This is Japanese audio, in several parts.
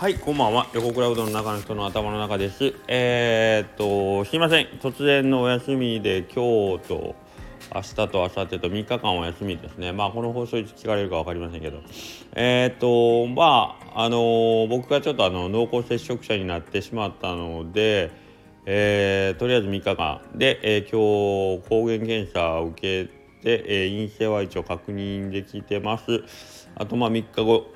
はい、こんばんは。横倉うどんの中の人の頭の中です。えー、っと、すいません。突然のお休みで、今日と明日と明後日と3日間お休みですね。まあ、この放送いつ聞かれるか分かりませんけど。えー、っと、まあ、あの僕がちょっとあの濃厚接触者になってしまったので、えー、とりあえず3日間で、えー今日抗原検査を受けて、えー陰性は一応確認できてます。あとまあ3日後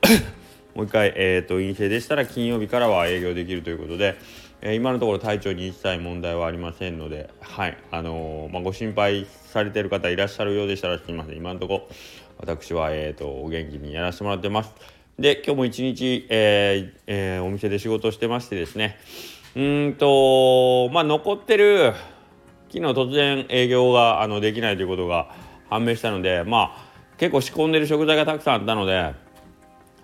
もう一回、えー、と陰性でしたら金曜日からは営業できるということで、えー今のところ体調に一切問題はありませんので、はいあのーまあ、ご心配されてる方いらっしゃるようでしたらすみません今のところ私は、えー、とお元気にやらせてもらってます。で今日も一日、えーえーお店で仕事してましてですねうんとまあ残ってる昨日突然営業があのできないということが判明したのでまあ結構仕込んでる食材がたくさんあったので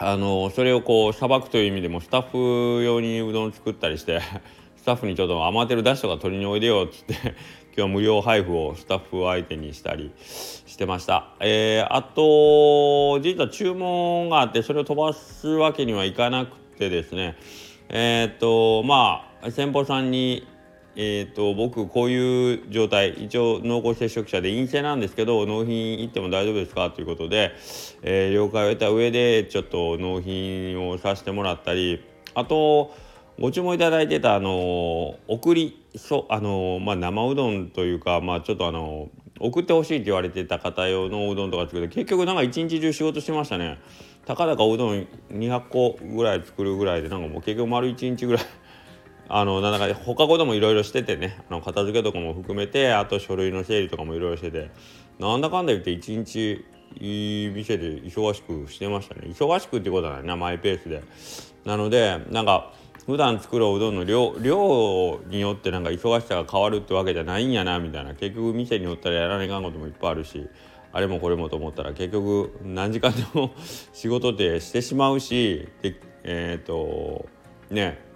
あのそれをこうさばくという意味でもスタッフ用にうどん作ったりして スタッフにちょっと余ってるだしとか取りにおいでよっつって 今日は無料配布をスタッフ相手にしたりしてました、えーあと実は注文があってそれを飛ばすわけにはいかなくてですね。えーっとまあ先方さんにえー、と僕こういう状態一応濃厚接触者で陰性なんですけど納品行っても大丈夫ですか？ということで、えー了解を得た上でちょっと納品をさせてもらったりあとご注文いただいてたあの送りそあの、まあ、生うどんというか、まあ、ちょっとあの送ってほしいって言われてた方用のうどんとか作って結局なんか一日中仕事してましたね。たかだかうどん200個ぐらい作るぐらいでなんかもう結局丸1日ぐらいあのなんか放課後でもいろいろしててねあの片付けとかも含めてあと書類の整理とかもいろいろしててなんだかんだ言って一日いい店で忙しくしてましたね。忙しくってことはないなマイペースで。なのでなんか普段作るおうどんの量量によってなんか忙しさが変わるってわけじゃないんやなみたいな。結局店によったらやらないかんこともいっぱいあるしあれもこれもと思ったら結局何時間でも 仕事ってしてしまうしでえっ、とね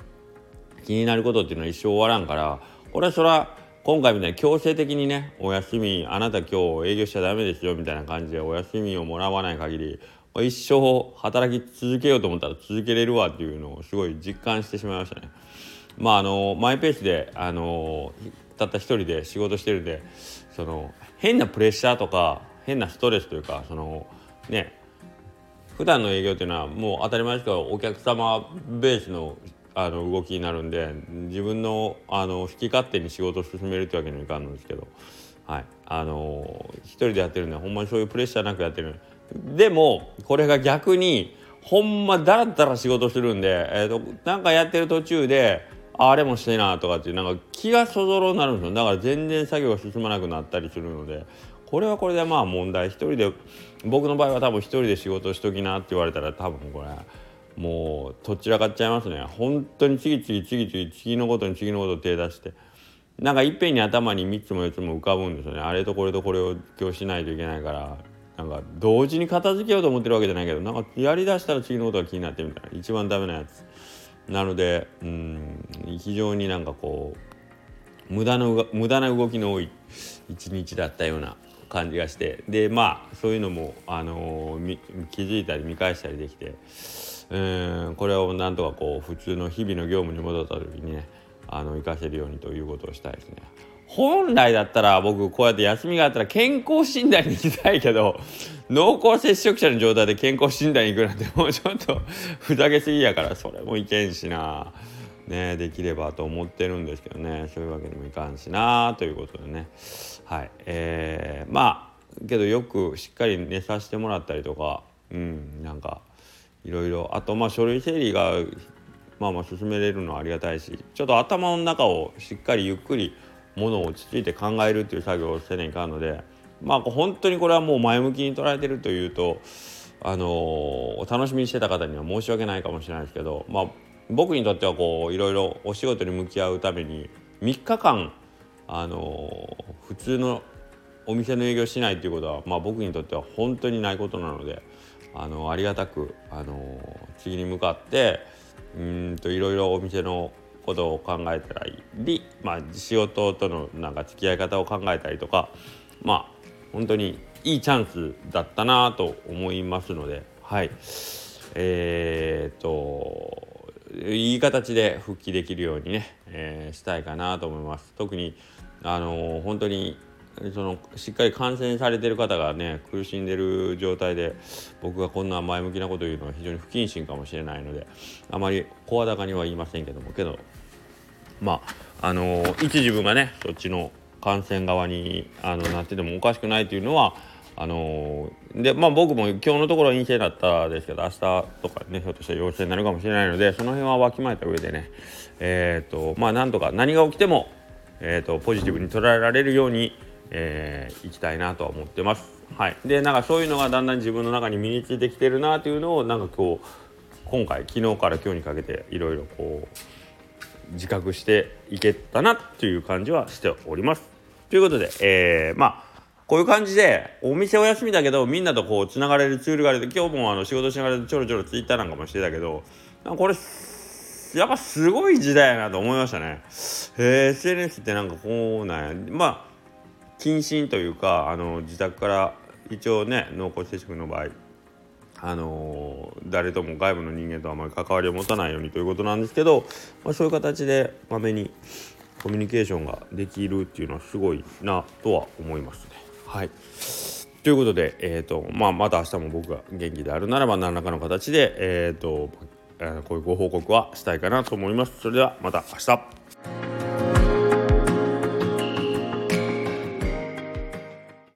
気になることっていうのは一生終わらんからこれはそら今回みたいに強制的にねお休みあなた今日営業しちゃダメですよみたいな感じでお休みをもらわない限り一生働き続けようと思ったら続けれるわっていうのをすごい実感してしまいましたね。まああのマイペースであのたった一人で仕事してるんでその変なプレッシャーとか変なストレスというかそのね普段の営業っていうのはもう当たり前ですけどお客様ベースのあの動きになるんで自分のあの好き勝手に仕事を進めるってわけにはいかんのですけど、はい、あの一人でやってるんでほんまにそういうプレッシャーなくやってる。でもこれが逆にほんまだらだら仕事するんで、えー、となんかやってる途中であれもしてなとかっていうなんか気がそぞろになるんですよ。だから全然作業が進まなくなったりするのでこれはこれでまあ問題。一人で僕の場合は多分一人で仕事しときなって言われたら多分これもうとっちらかっちゃいますね。本当に次々次々次のことに次のことを手出して。なんかいっぺんに頭に3つも4つも浮かぶんですよね。あれとこれとこれを今日しないといけないから。なんか同時に片付けようと思ってるわけじゃないけどなんかやりだしたら次のことが気になってみたいな。一番ダメなやつ。なのでうん非常になんかこう無駄なうが無駄な動きの多い一日だったような感じがしてでまあそういうのも、あのー気づいたり見返したりできてうんこれをなんとかこう普通の日々の業務に戻った時にねあの活かせるようにということをしたいですね。本来だったら僕こうやって休みがあったら健康診断に行きたいけど濃厚接触者の状態で健康診断に行くなんてもうちょっとふざけすぎやからそれもいけんしな。ね、できればと思ってるんですけどね。そういうわけにもいかんしなということでね。はい。えー、まあけどよくしっかり寝させてもらったりとかうんなんかいろいろ。あとまあ書類整理がまあまあ進めれるのはありがたいしちょっと頭の中をしっかりゆっくりものを落ち着いて考えるっていう作業をせねいかんのでまあ本当にこれはもう前向きに捉えてるというとあのお楽しみにしてた方には申し訳ないかもしれないですけどまあ僕にとってはこういろいろお仕事に向き合うために3日間あの普通のお店の営業しないっていうことは、まあ、僕にとっては本当にないことなのであのありがたくあの次に向かってうんといろいろお店のことを考えたり、まあ、仕事とのなんか付き合い方を考えたりとかまあ本当にいいチャンスだったなと思いますのではい。えー、といい形で復帰できるようにね、えー、したいかなと思います。特にあのー、本当にそのしっかり感染されてる方がね苦しんでる状態で僕がこんな前向きなこと言うのは非常に不謹慎かもしれないのであまり声高には言いませんけどもけどまああのー、一自分がねそっちの感染側にあのなっててもおかしくないというのはあのー、でまあ僕も今日のところ陰性だったですけど明日とかねひょっとしたら陽性になるかもしれないのでその辺はわきまえた上でねえっ、ー、とまあなんとか何が起きても、えーと、ポジティブに捉えられるように、えー、いきたいなとは思ってます。はい、でなんかそういうのがだんだん自分の中に身についてきてるなというのをなんか今日今回昨日から今日にかけていろいろこう自覚していけたなっていう感じはしております。ということで、えー、まあこういう感じでお店お休みだけどみんなとこうつながれるツールがある今日もあの仕事しながらちょろちょろツイッターなんかもしてたけどこれやっぱすごい時代やなと思いましたね。えー、SNS ってなんかこうなんやまあ謹慎というかあの自宅から一応ね濃厚接触の場合あのー、誰とも外部の人間とあまり関わりを持たないようにということなんですけど、まあ、そういう形でまめにコミュニケーションができるっていうのはすごいなとは思いますね。はいということで、えーとまあ、また明日も僕が元気であるならば何らかの形で、えーと、えー、こういうご報告はしたいかなと思います。それではまた明日